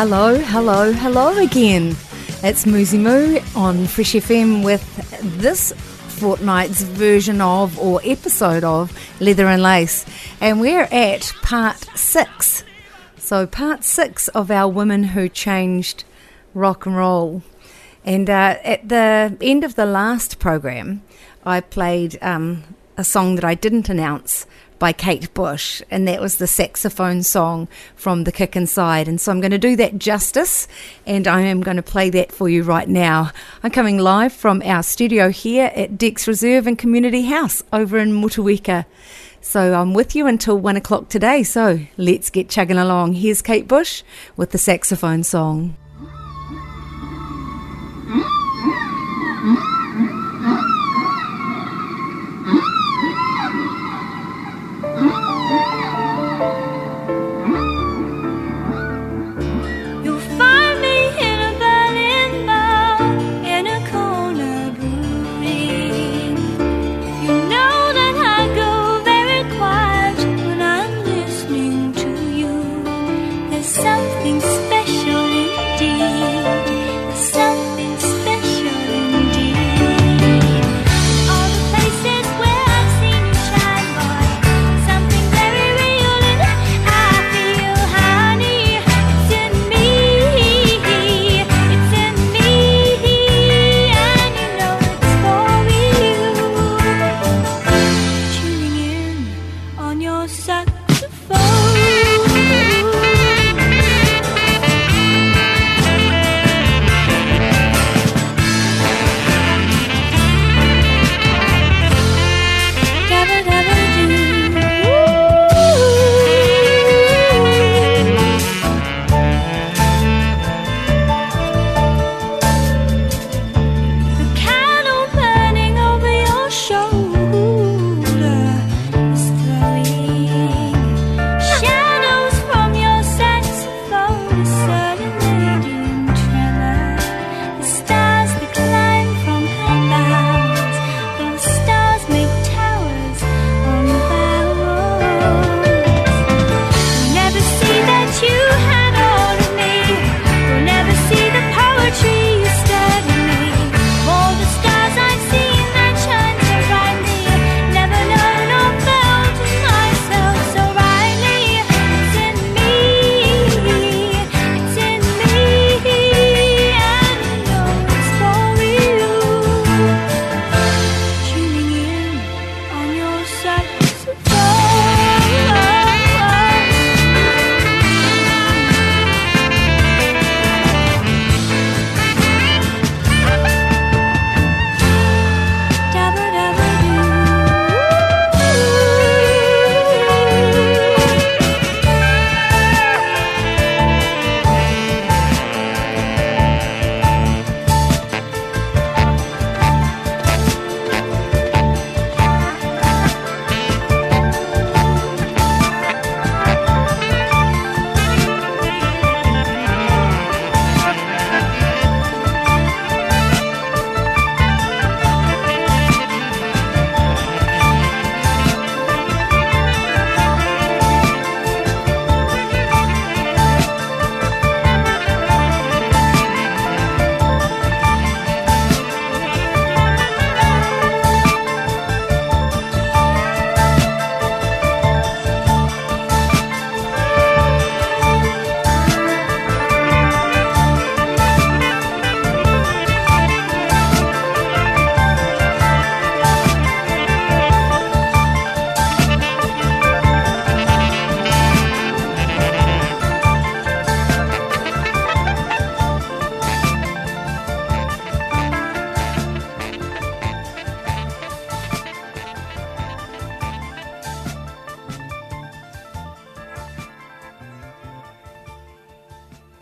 Hello, hello, hello again. It's Mouxsie Moux on Fresh FM with this fortnight's version of or episode of Leather and Lace. And we're at part six. So, part six of our Women Who Changed Rock and Roll. And uh, at the end of the last program, I played um, a song that I didn't announce by Kate Bush, and that was the saxophone song from The Kick Inside. And so I'm going to do that justice, and I am going to play that for you right now. I'm coming live from our studio here at Decks Reserve and Community House over in Motueka. So I'm with you until one o'clock today. So let's get chugging along. Here's Kate Bush with the saxophone song.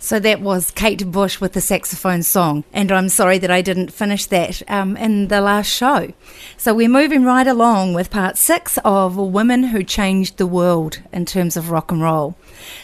So that was Kate Bush with the saxophone song, and I'm sorry that I didn't finish that um, in the last show. So we're moving right along with part six of Women Who Changed the World in terms of rock and roll.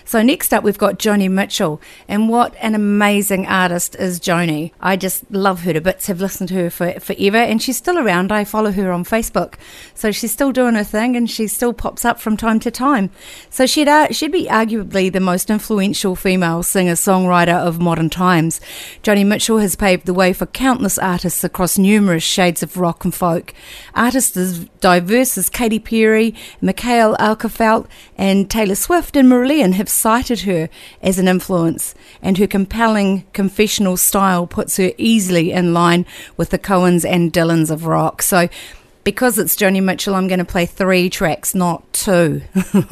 So next up, we've got Joni Mitchell, and what an amazing artist is Joni. I just love her to bits. Have listened to her for forever, and she's still around. I follow her on Facebook, so she's still doing her thing, and she still pops up from time to time. So she'd uh, she'd be arguably the most influential female singer songwriter of modern times. Joni Mitchell has paved the way for countless artists across numerous shades of rock and folk. Artists as diverse as Katy Perry, Mikael Åkerfeldt, and Taylor Swift and Marillion have cited her as an influence, and her compelling confessional style puts her easily in line with the Cohens and Dylans of rock. So because it's Joni Mitchell, I'm going to play three tracks, not two.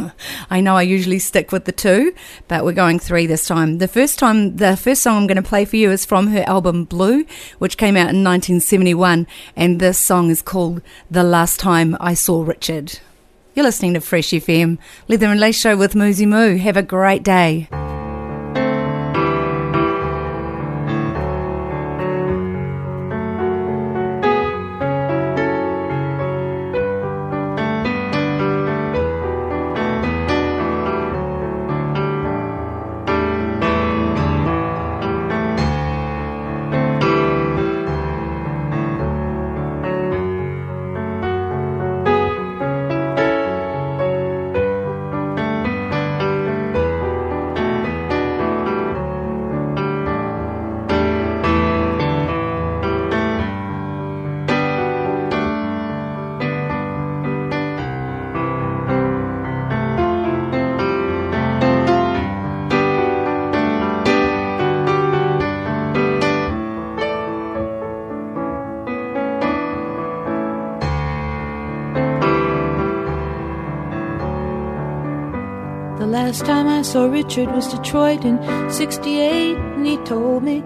I know I usually stick with the two, but we're going three this time. The first time, the first song I'm going to play for you is from her album Blue, which came out in 1971, and this song is called The Last Time I Saw Richard. You're listening to Fresh FM, Leather and Lace Show with Mouxsie Moux. Have a great day. Saw Richard was Detroit in 68, and he told me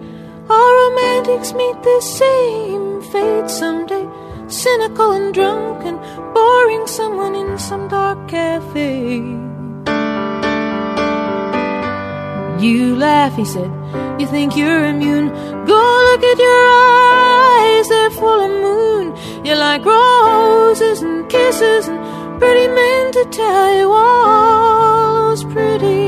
all romantics meet the same fate someday. Cynical and drunk and boring someone in some dark cafe. You laugh, he said. You think you're immune. Go look at your eyes, they're full of moon. You like roses and kisses and pretty men to tell you all pretty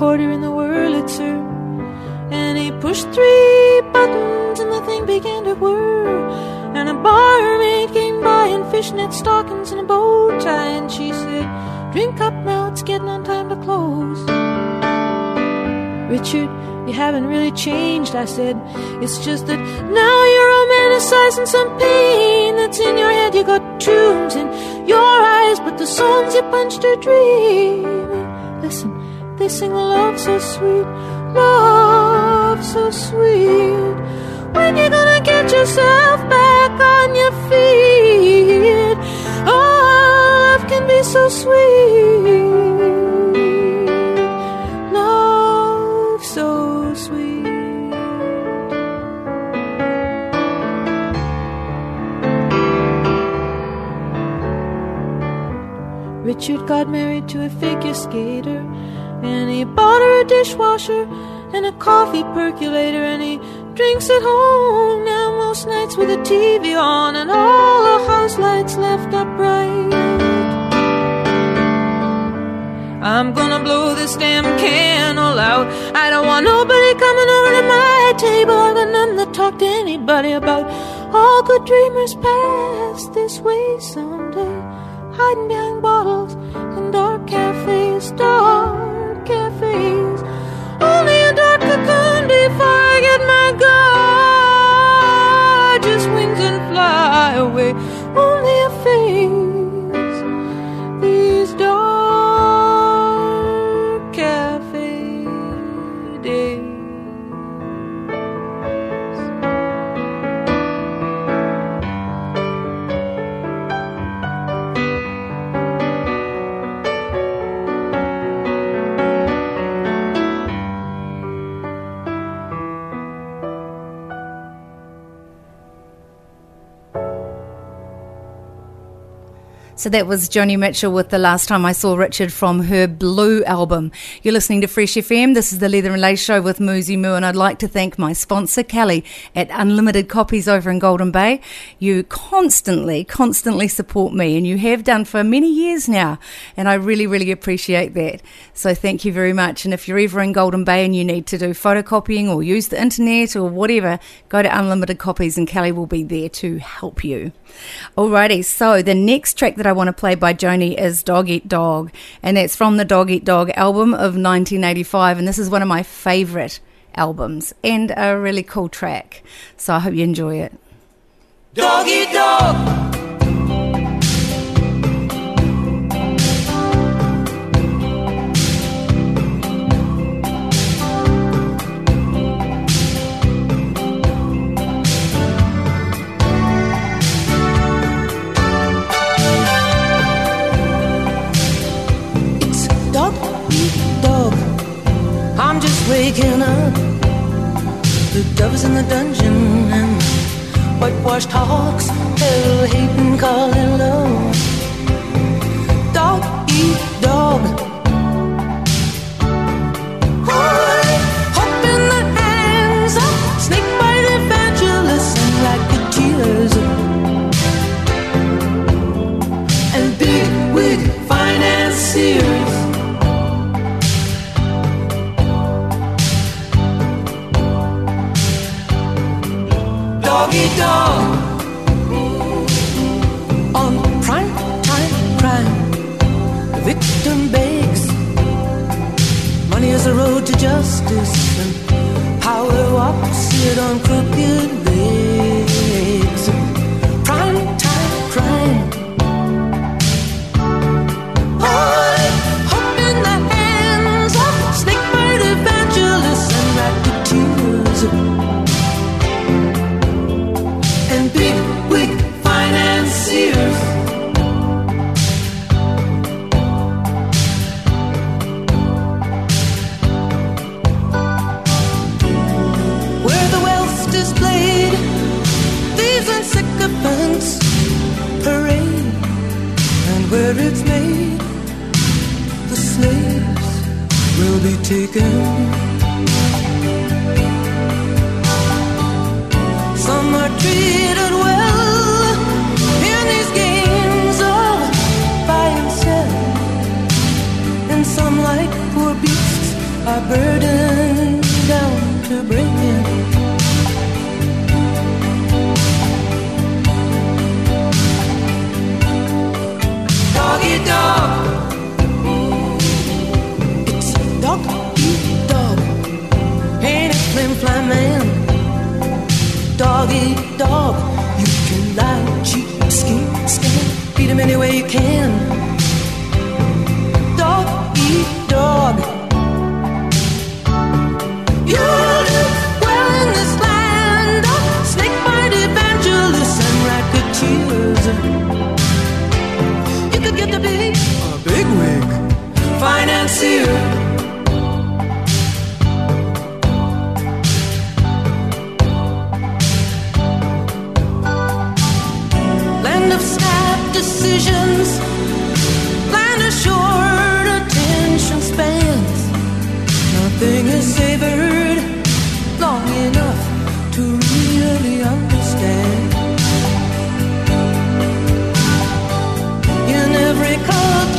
Quarter in the Wurlitzer and he pushed three buttons and the thing began to whir. And a barmaid came by in fishnet stockings and a bow tie and she said, Drink up now, it's getting on time to close. Richard, you haven't really changed, I said. It's just that now you're romanticizing some pain that's in your head. You got tunes in your eyes, but the songs you punched are dreamy. They sing love so sweet, love so sweet. When you gonna get yourself back on your feet? Oh, love can be so sweet. Love so sweet. Richard got married to a figure skater, and he bought her a dishwasher and a coffee percolator, and he drinks at home now most nights with a TV on and all the house lights left up bright. I'm gonna blow this damn candle out. I don't want nobody coming over to my table. I've got nothing to talk to anybody about. All good dreamers pass this way someday, hiding behind bottles in dark cafes, dark cafes. Only a dark cocoon before I get my gorgeous wings and fly away. So that was Joni Mitchell with The Last Time I Saw Richard from her Blue album. You're listening to Fresh FM. This is the Leather and Lace Show with Mouxsie Moux, and I'd like to thank my sponsor, Kelly, at Unlimited Copies over in Golden Bay. You constantly, constantly support me, and you have done for many years now, and I really, really appreciate that. So thank you very much. And if you're ever in Golden Bay and you need to do photocopying or use the internet or whatever, go to Unlimited Copies, and Kelly will be there to help you. Alrighty, so the next track that I want to play by Joni is Dog Eat Dog, and that's from the Dog Eat Dog album of 1985, and this is one of my favourite albums and a really cool track. So I hope you enjoy it. Dog eat dog. Waking up. The dove's in the dungeon and whitewashed hawks, hell hating, calling love. Doggy dog on prime time crime. The victim begs. Money is the road to justice, and power walks it on crooked legs.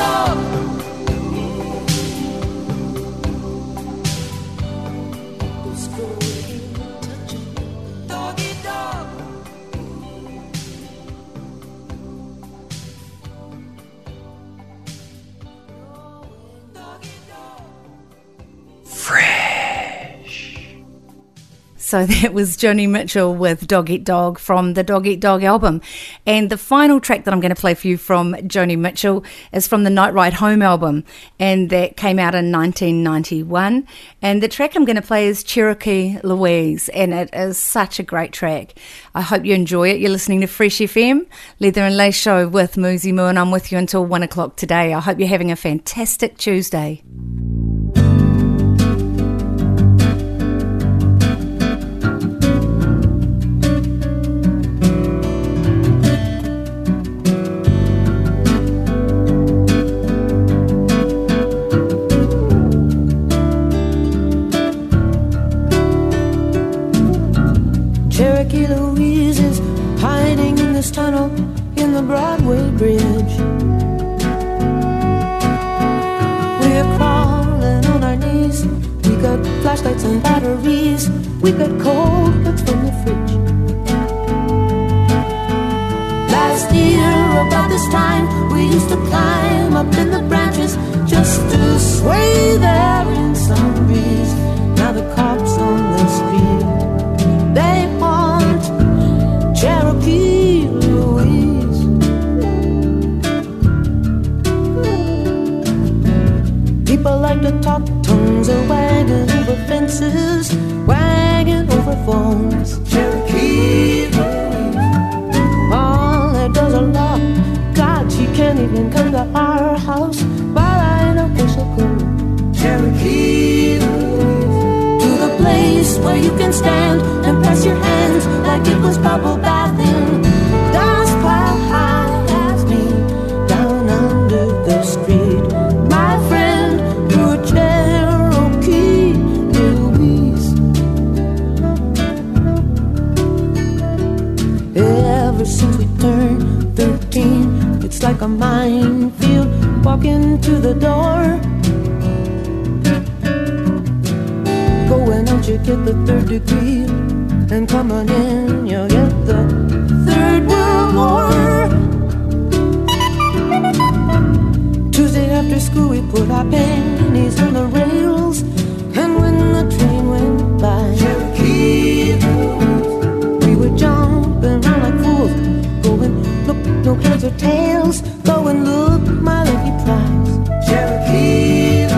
dog. So that was Joni Mitchell with Dog Eat Dog from the Dog Eat Dog album. And the final track that I'm going to play for you from Joni Mitchell is from the Night Ride Home album. And that came out in 1991. And the track I'm going to play is Cherokee Louise. And it is such a great track. I hope you enjoy it. You're listening to Fresh FM, Leather and Lace Show with Mouxsie Moux. And I'm with you until one o'clock today. I hope you're having a fantastic Tuesday. Louise is hiding in this tunnel in the Broadway Bridge. We're crawling on our knees. We got flashlights and batteries. We got cold cuts from the fridge. Last year, about this time, we used to climb up in the branches just to sway there in some breeze. Now the cops Talk, tongues are wagging over fences, wagging over phones. Cherokee All that does a lot. God, she can't even come to our house, but I know where she'll go. Cherokee to the place where you can stand and press your hands like it was bubble bathing. 13, it's like a minefield walking to the door. Going out, you get the third degree, and coming in, you get the third world war. Tuesday after school, we put our pennies on the rails, or tails, going look, my lucky prize, Cherokee.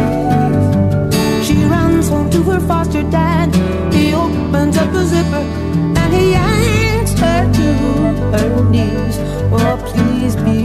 She runs home to her foster dad. He opens up the zipper and he yanks her to her knees. Oh, please be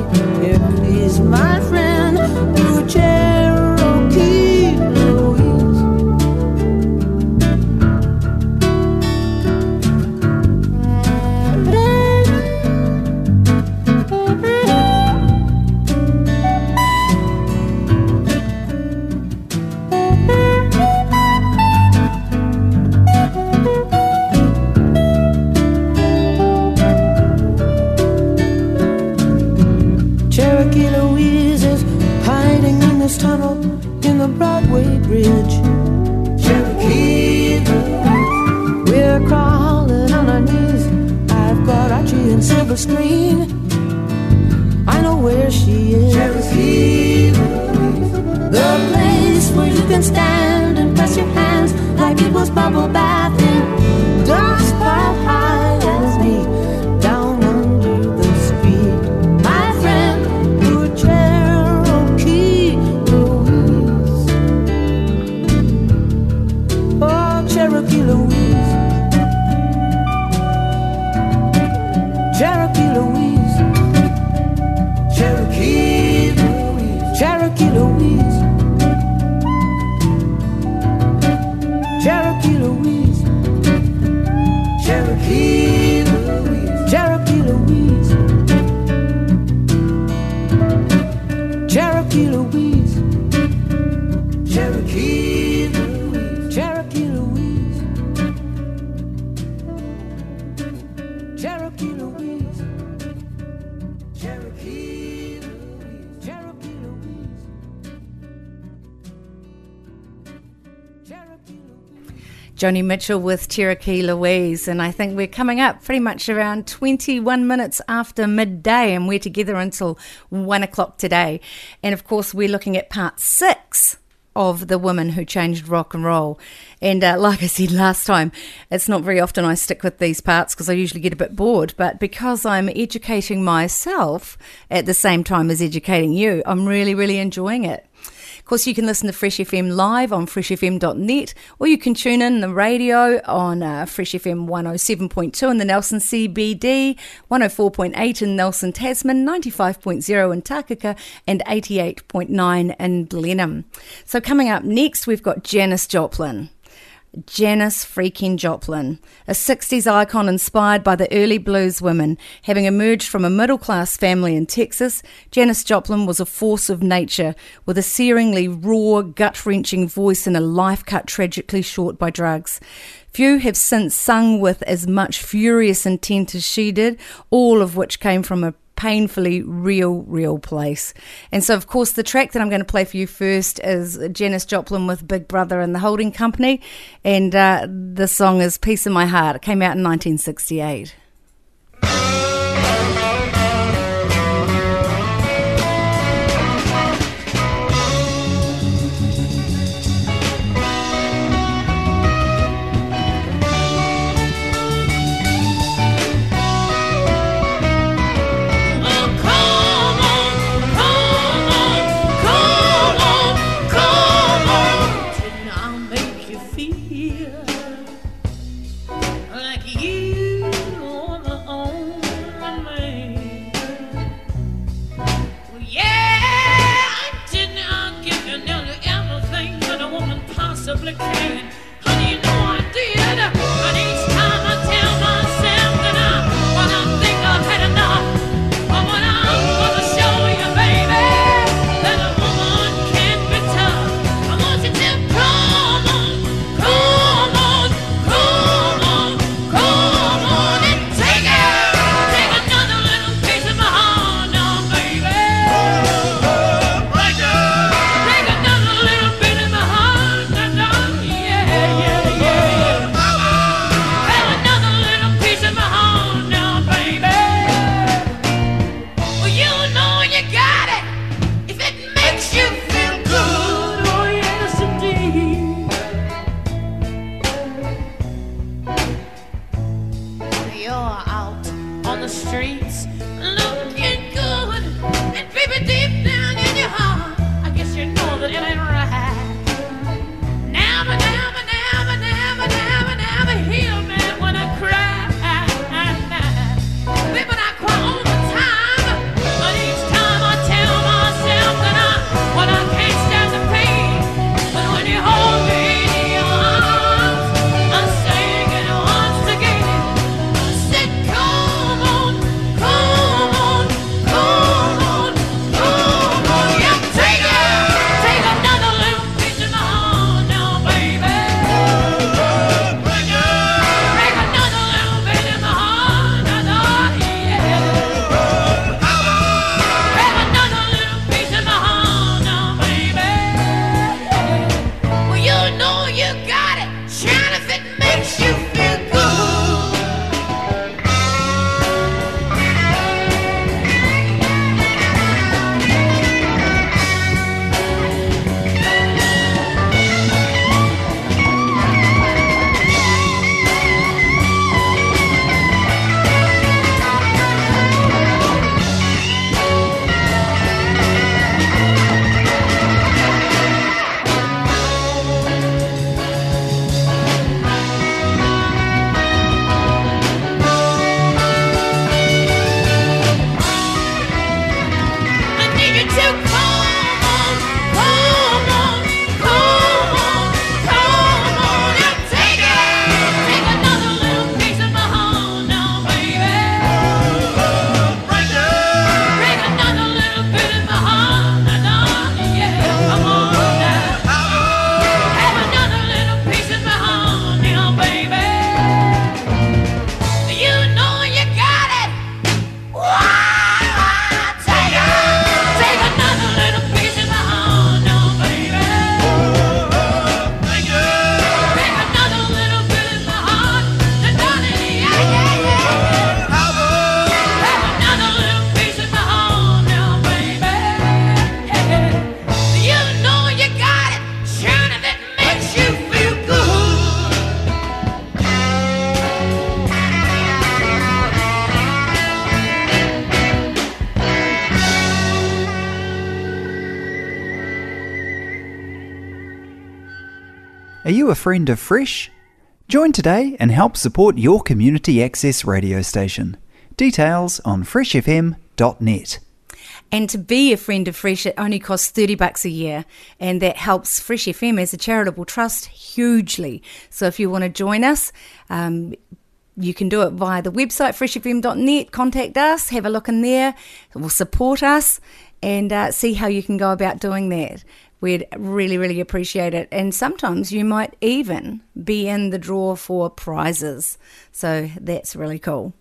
Joni Mitchell with Cherokee Louise, and I think we're coming up pretty much around 21 minutes after midday, and we're together until one o'clock today. And of course, we're looking at part six of the women who changed rock and roll. And uh, like I said last time, it's not very often I stick with these parts because I usually get a bit bored. But because I'm educating myself at the same time as educating you, I'm really, really enjoying it. Course, you can listen to Fresh FM live on freshfm.net, or you can tune in the radio on uh, Fresh FM 107.2 in the Nelson CBD, 104.8 in Nelson, Tasman, 95.0 in Takaka, and 88.9 in Blenheim. So, coming up next, we've got Janis Joplin. Janis freaking Joplin, a 60s icon inspired by the early blues women. Having emerged from a middle class family in Texas, Janis Joplin was a force of nature with a searingly raw, gut wrenching voice and a life cut tragically short by drugs. Few have since sung with as much furious intent as she did, all of which came from a painfully real, real place. And so, of course, the track that I'm going to play for you first is Janis Joplin with Big Brother and the Holding Company. And uh, the song is Peace in My Heart. It came out in 1968. You a friend of Fresh? Join today and help support your community access radio station. Details on freshfm.net. And to be a friend of Fresh, it only costs 30 bucks a year. And that helps Fresh FM as a charitable trust hugely. So if you want to join us, um, you can do it via the website, freshfm.net. Contact us, have a look in there, it will support us, and uh, see how you can go about doing that. We'd really, really appreciate it. And sometimes you might even be in the draw for prizes. So that's really cool.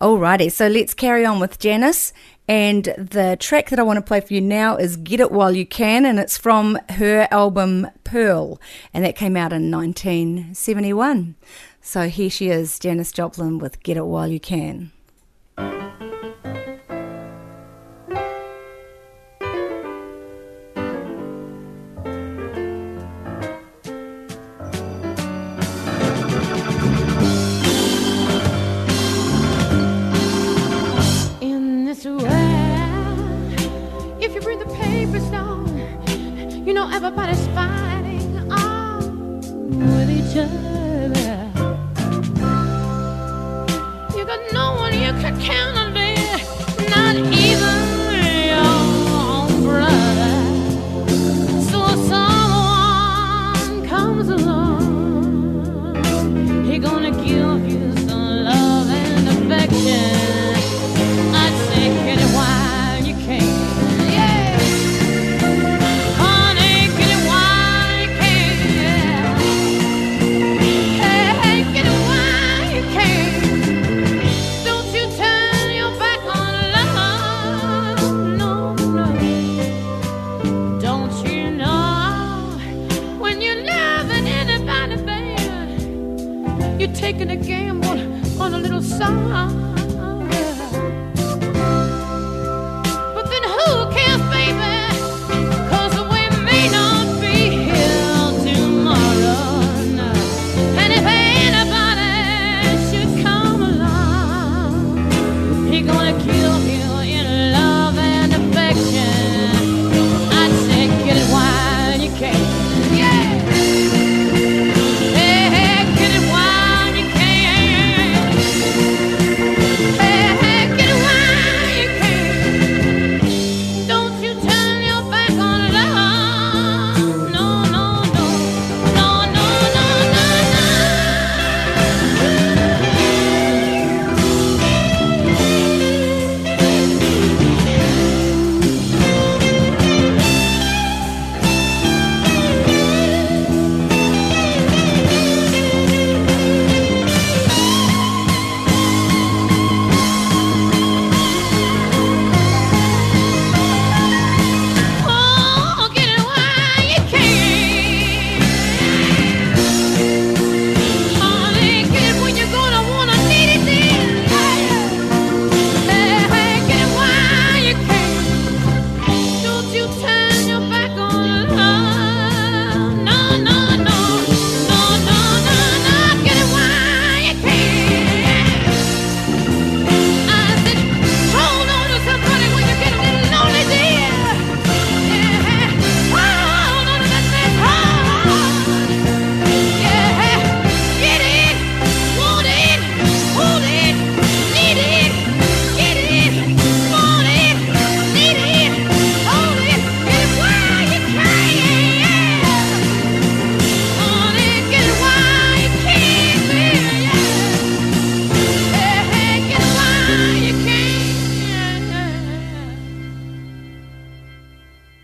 Alrighty, so let's carry on with Janis. And the track that I want to play for you now is Get It While You Can, and it's from her album Pearl, and that came out in 1971. So here she is, Janis Joplin with Get It While You Can.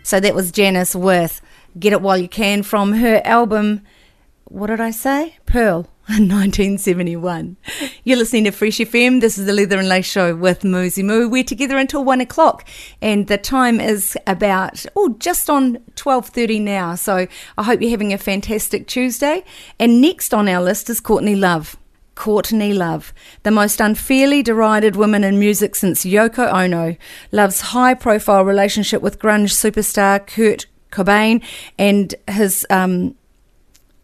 So that was Janis with Get It While You Can from her album, what did I say? Pearl. 1971. You're listening to Fresh FM. This is the Leather and Lace Show with Mouxsie Moux. We're together until one o'clock, and the time is about oh just on 12:30 now. So I hope you're having a fantastic Tuesday. And next on our list is Courtney Love. Courtney Love, the most unfairly derided woman in music since Yoko Ono, Love's high profile relationship with grunge superstar Kurt Cobain and his um,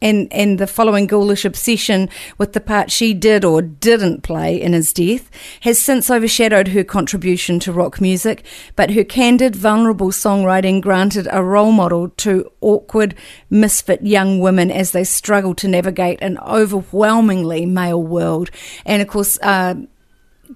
and, and the following ghoulish obsession with the part she did or didn't play in his death has since overshadowed her contribution to rock music, but her candid, vulnerable songwriting granted a role model to awkward, misfit young women as they struggle to navigate an overwhelmingly male world. And of course, uh,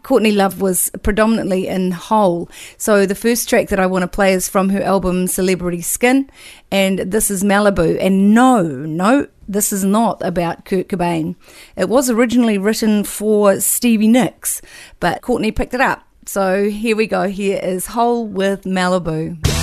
Courtney Love was predominantly in Hole. So the first track that I want to play is from her album Celebrity Skin, and this is Malibu. And no, no, this is not about Kurt Cobain. It was originally written for Stevie Nicks, but Courtney picked it up. So here we go. Here is Hole with Malibu.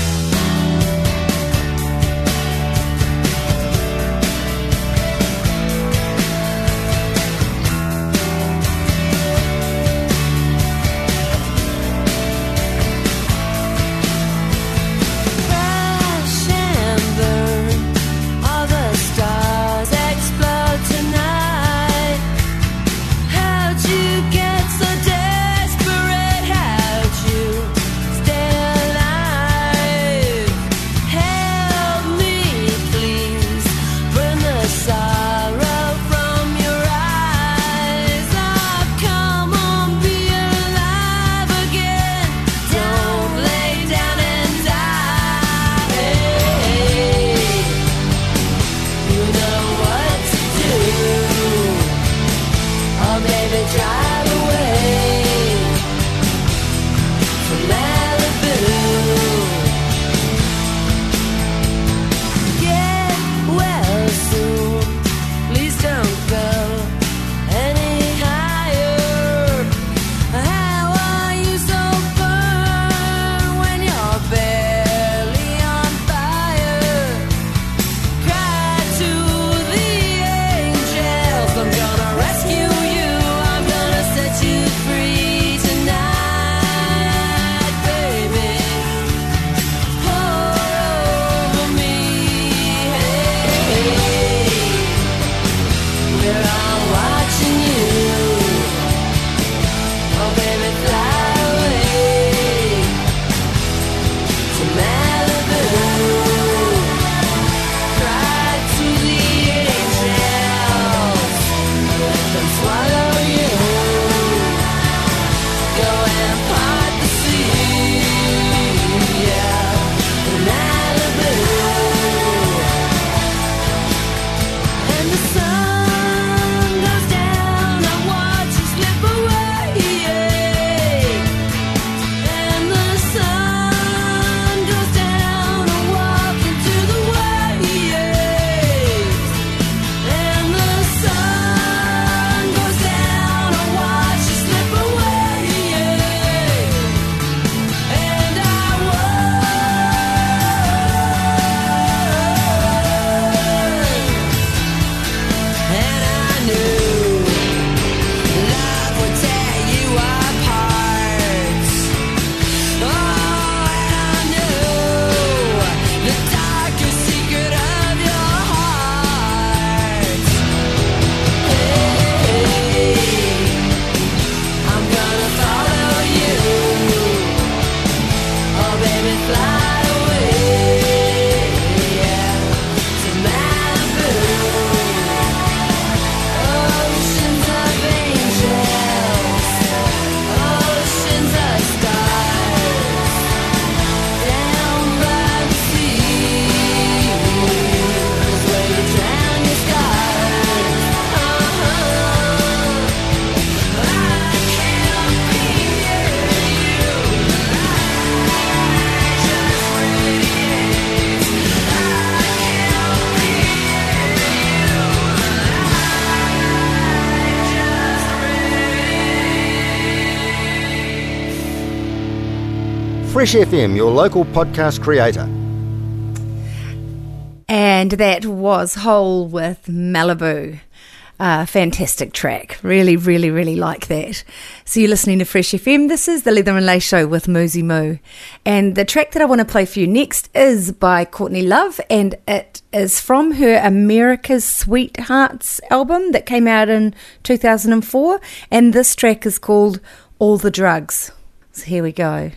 Fresh FM, your local podcast creator. And that was Hole with Malibu. Uh, fantastic track. Really, really, really like that. So you're listening to Fresh FM. This is the Leather and Lace Show with Mouxsie Moux. And the track that I want to play for you next is by Courtney Love and it is from her America's Sweethearts album that came out in 2004. And this track is called All the Drugs. So here we go.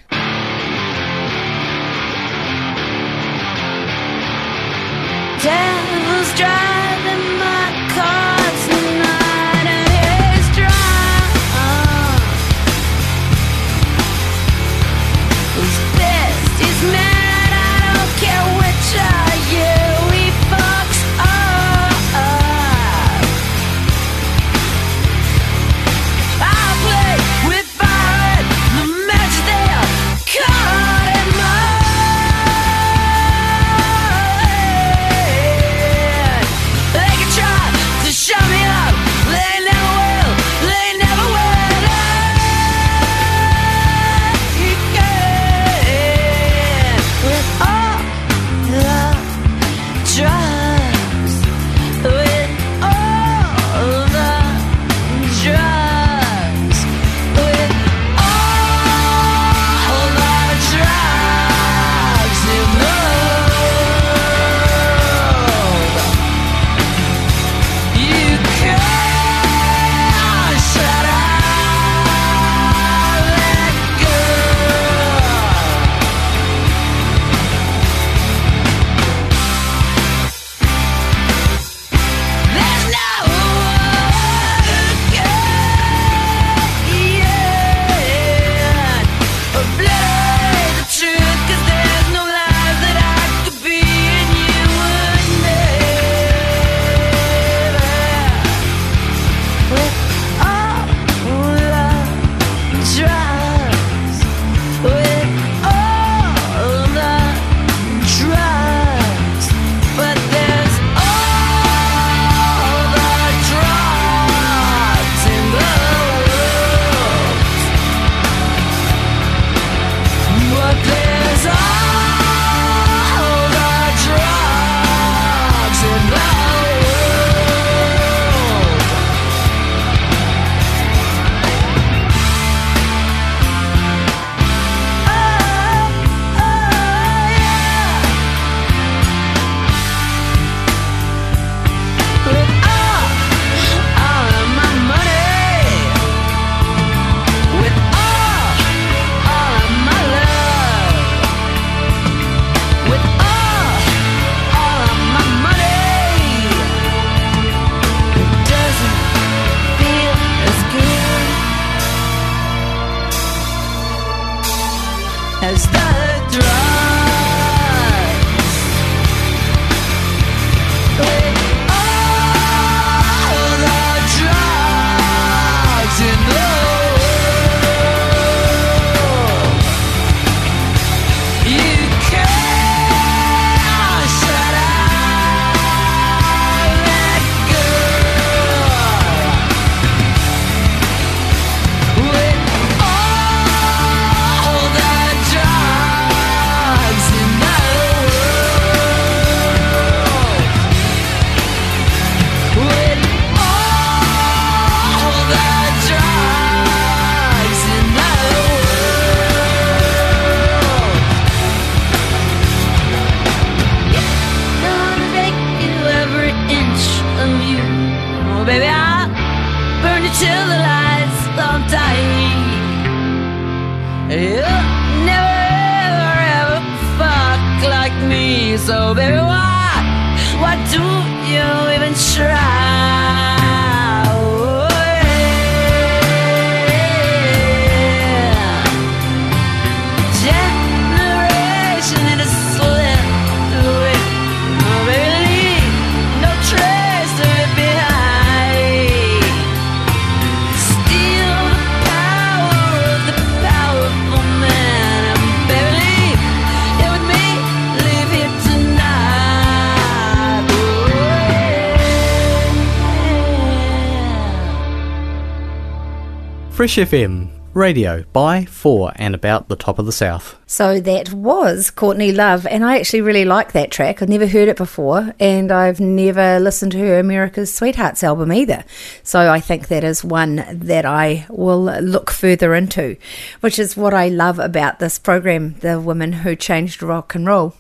Fresh FM, radio by, for, and about the top of the South. So that was Courtney Love, and I actually really like that track. I've never heard it before, and I've never listened to her America's Sweethearts album either. So I think that is one that I will look further into, which is what I love about this program, The Women Who Changed Rock and Roll.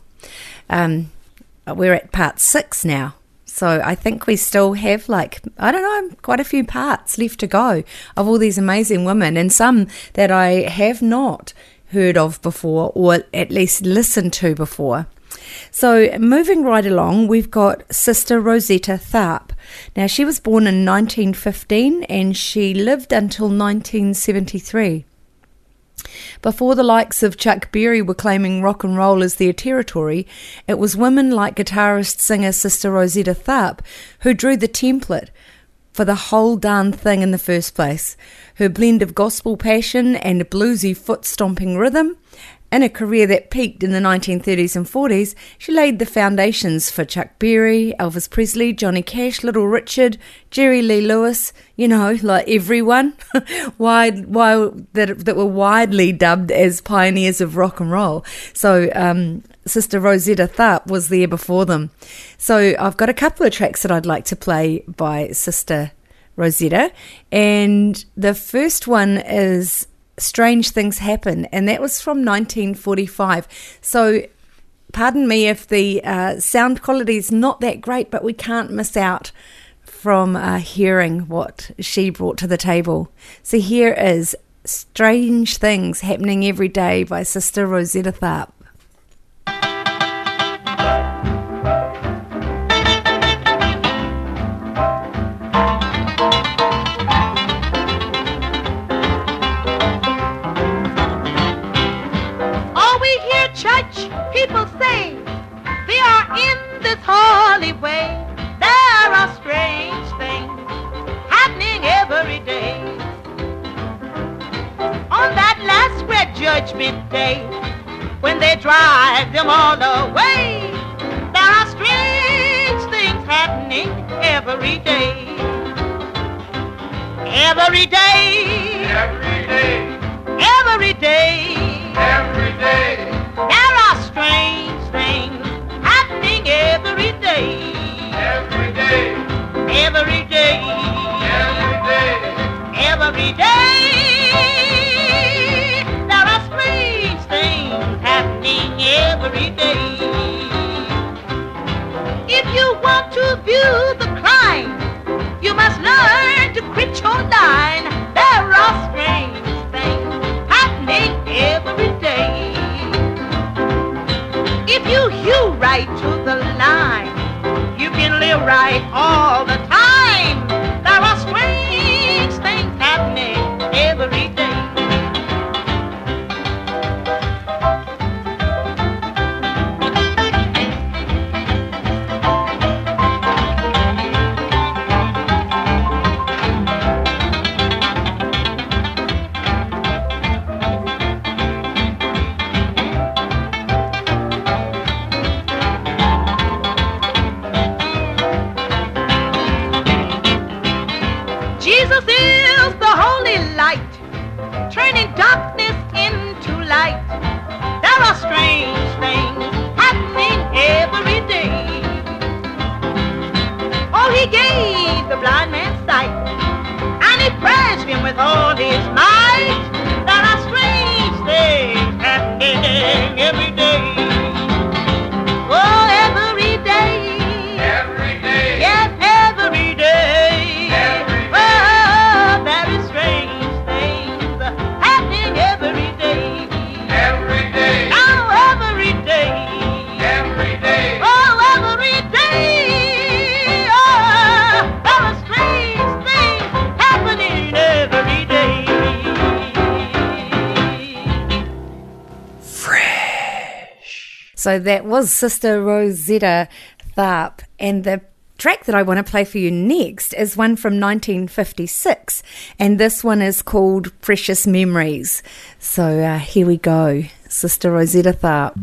Um, we're at part six now. So I think we still have like I don't know quite a few parts left to go of all these amazing women and some that I have not heard of before or at least listened to before. So moving right along, we've got Sister Rosetta Tharpe. Now she was born in 1915 and she lived until 1973. Before the likes of Chuck Berry were claiming rock and roll as their territory, it was women like guitarist singer Sister Rosetta Tharpe who drew the template for the whole darn thing in the first place. Her blend of gospel passion and bluesy foot stomping rhythm. In a career that peaked in the 1930s and 40s, she laid the foundations for Chuck Berry, Elvis Presley, Johnny Cash, Little Richard, Jerry Lee Lewis, you know, like everyone, wide, wide, that, that were widely dubbed as pioneers of rock and roll. So, um, Sister Rosetta Tharpe was there before them. So, I've got a couple of tracks that I'd like to play by Sister Rosetta, and the first one is Strange Things Happen, and that was from 1945. So, pardon me if the uh, sound quality is not that great, but we can't miss out from uh, hearing what she brought to the table. So, here is Strange Things Happening Every Day by Sister Rosetta Tharpe. This holy way. There are strange things happening every day. On that last great judgment day, when they drive them all away, there are strange things happening every day. Every day. Every day. Every day. Every day. There are strange things every day. Every day. Every day. Every day. Every day. There are strange things happening every day. right off. That was Sister Rosetta Tharpe. And the track that I want to play for you next is one from 1956. And this one is called Precious Memories. So uh, here we go Sister Rosetta Tharpe.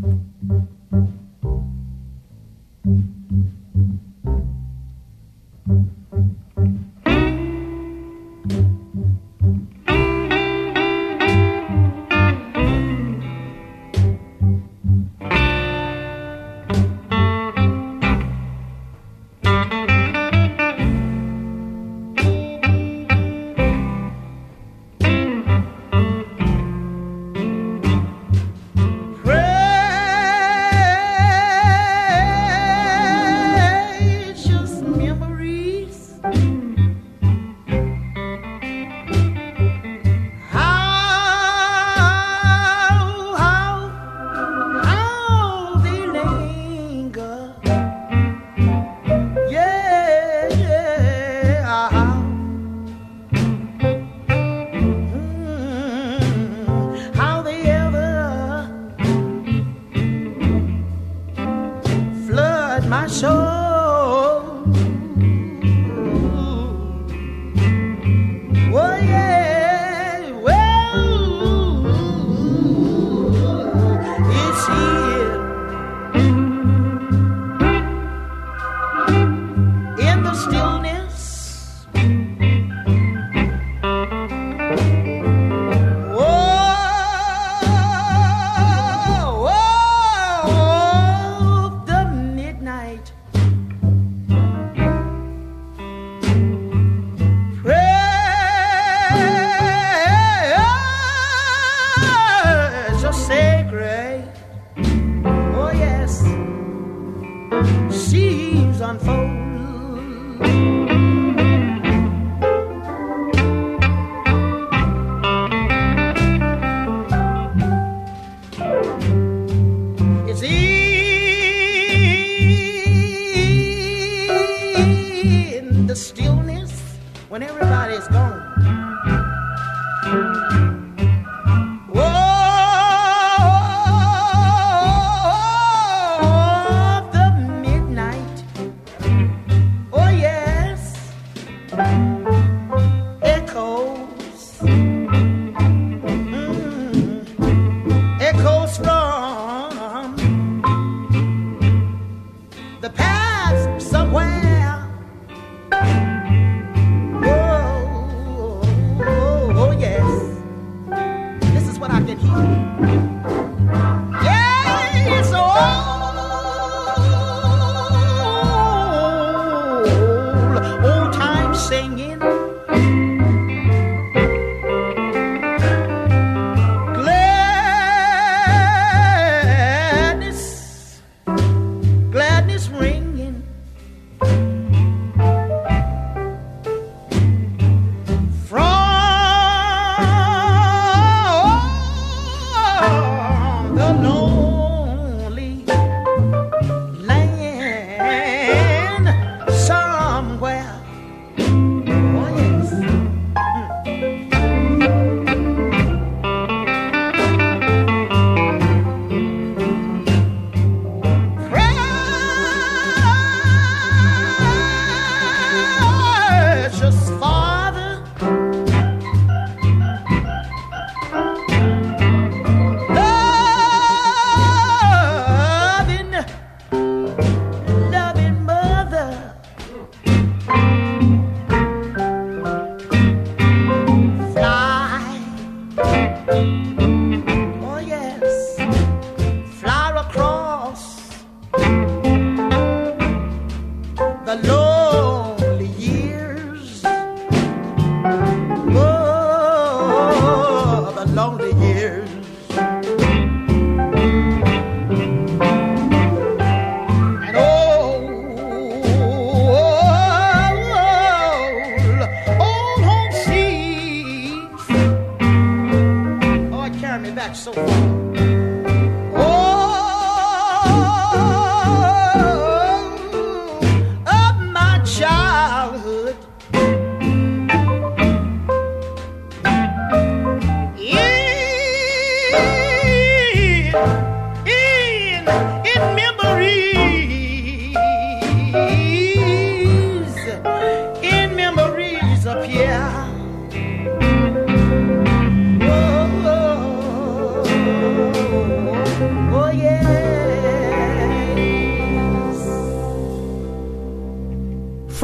Seems unfold.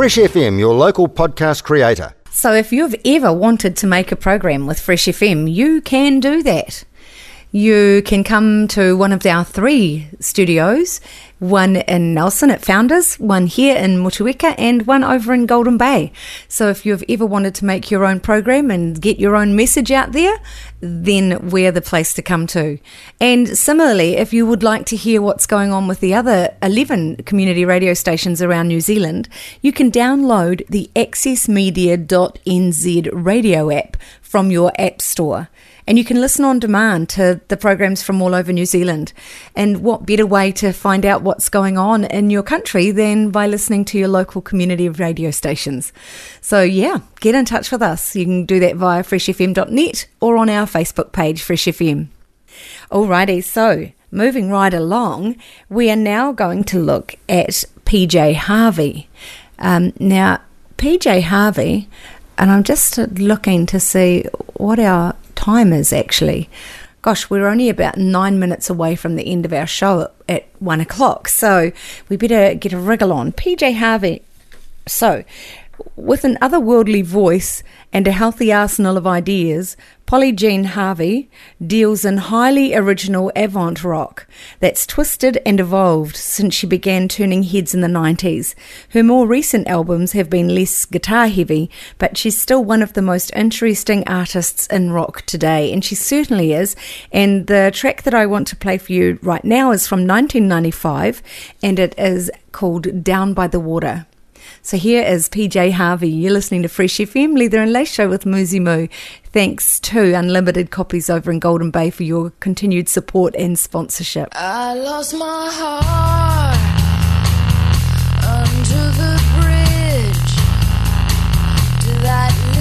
Fresh FM, your local podcast creator. So if you've ever wanted to make a program with Fresh FM, you can do that. You can come to one of our three studios, one in Nelson at Founders, one here in Motueka, and one over in Golden Bay. So if you've ever wanted to make your own program and get your own message out there, then we're the place to come to. And similarly, if you would like to hear what's going on with the other 11 community radio stations around New Zealand, you can download the accessmedia.nz radio app from your app store. And you can listen on demand to the programs from all over New Zealand. And what better way to find out what's going on in your country than by listening to your local community radio stations? So, yeah, get in touch with us. You can do that via freshfm.net or on our Facebook page, Fresh FM. Alrighty, so moving right along, we are now going to look at PJ Harvey. Um, now, PJ Harvey, and I'm just looking to see what our time is actually. Gosh, we're only about nine minutes away from the end of our show at, one o'clock, so we better get a wriggle on. PJ Harvey. So, with an otherworldly voice and a healthy arsenal of ideas, Polly Jean Harvey deals in highly original avant rock that's twisted and evolved since she began turning heads in the 90s. Her more recent albums have been less guitar heavy, but she's still one of the most interesting artists in rock today, and she certainly is. And the track that I want to play for you right now is from 1995, and it is called Down by the Water. So here is PJ Harvey. You're listening to Fresh FM, Leather and Lace Show with Mouxsie Moux. Thanks to Unlimited Copies over in Golden Bay for your continued support and sponsorship. I lost my heart under the bridge to that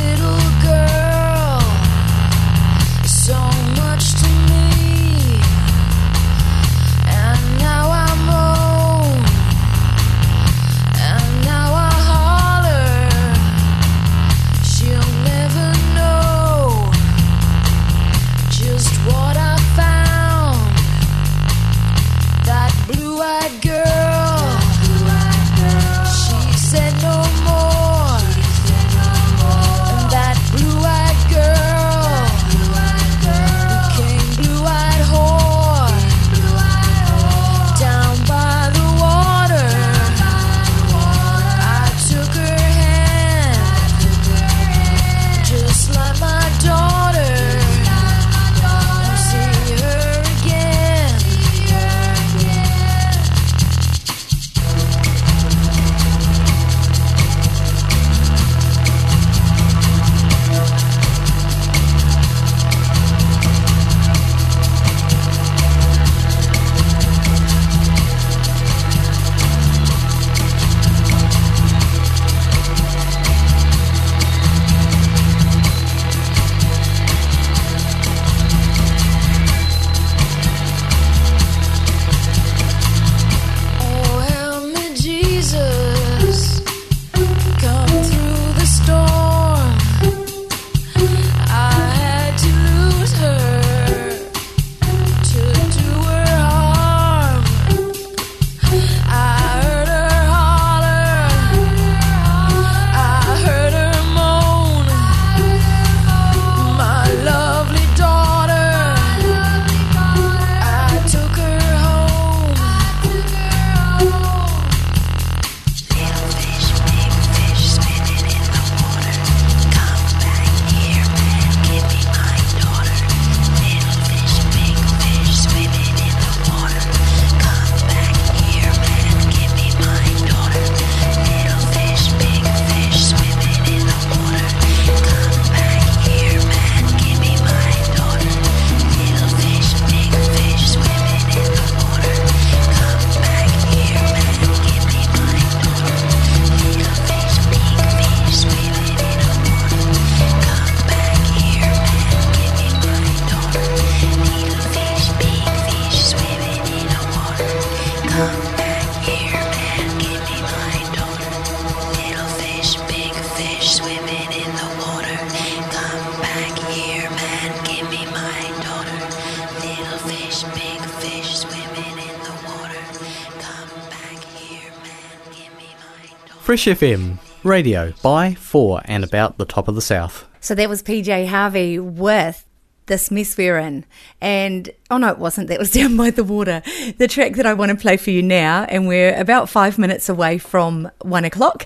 Fresh FM Radio by, for, and about the top of the South. So that was PJ Harvey with this mess we're in. And oh no, it wasn't. That was down by the water. The track that I want to play for you now, and we're about five minutes away from one o'clock,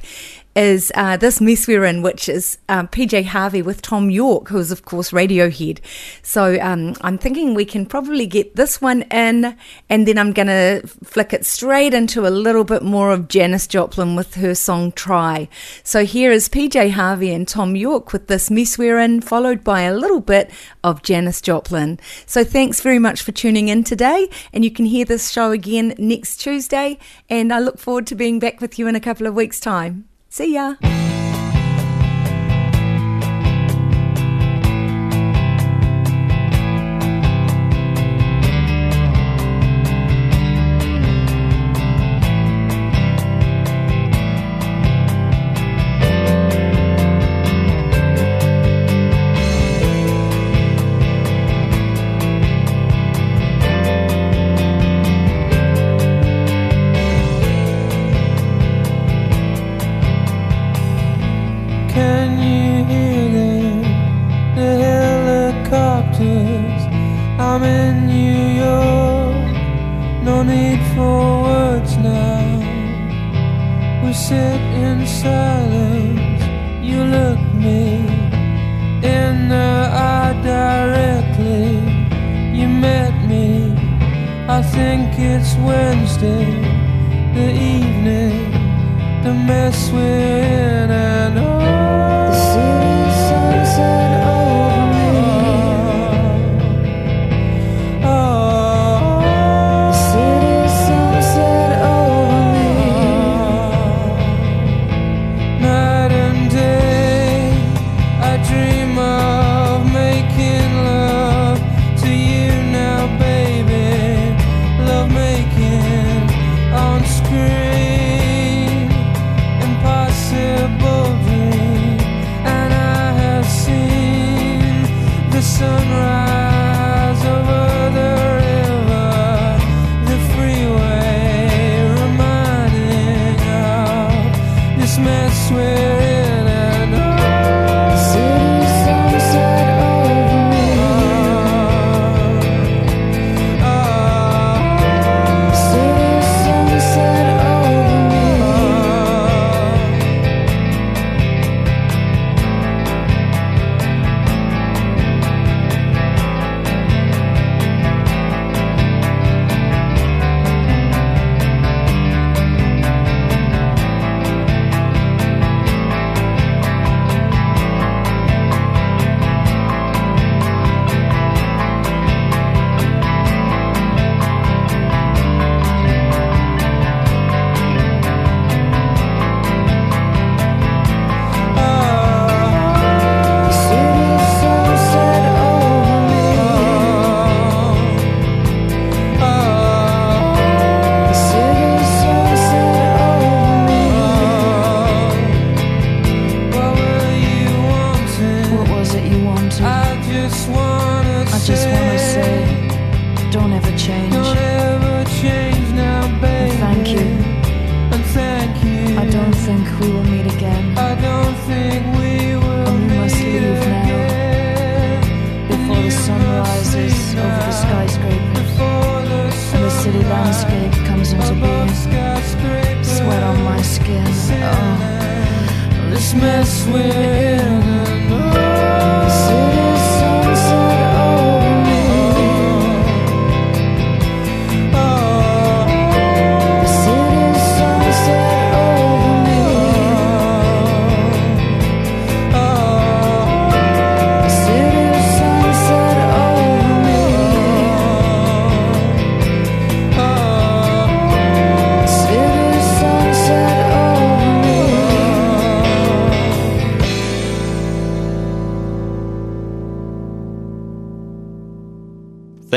is uh, this mess we're in, which is um, PJ Harvey with Thom Yorke, who is of course Radiohead. So um, I'm thinking we can probably get this one in, and then I'm going to flick it straight into a little bit more of Janis Joplin with her song Try. So here is PJ Harvey and Thom Yorke with this mess we're in, followed by a little bit of Janis Joplin. So thanks very much for tuning in today, and you can hear this show again next Tuesday, and I look forward to being back with you in a couple of weeks' time. See ya.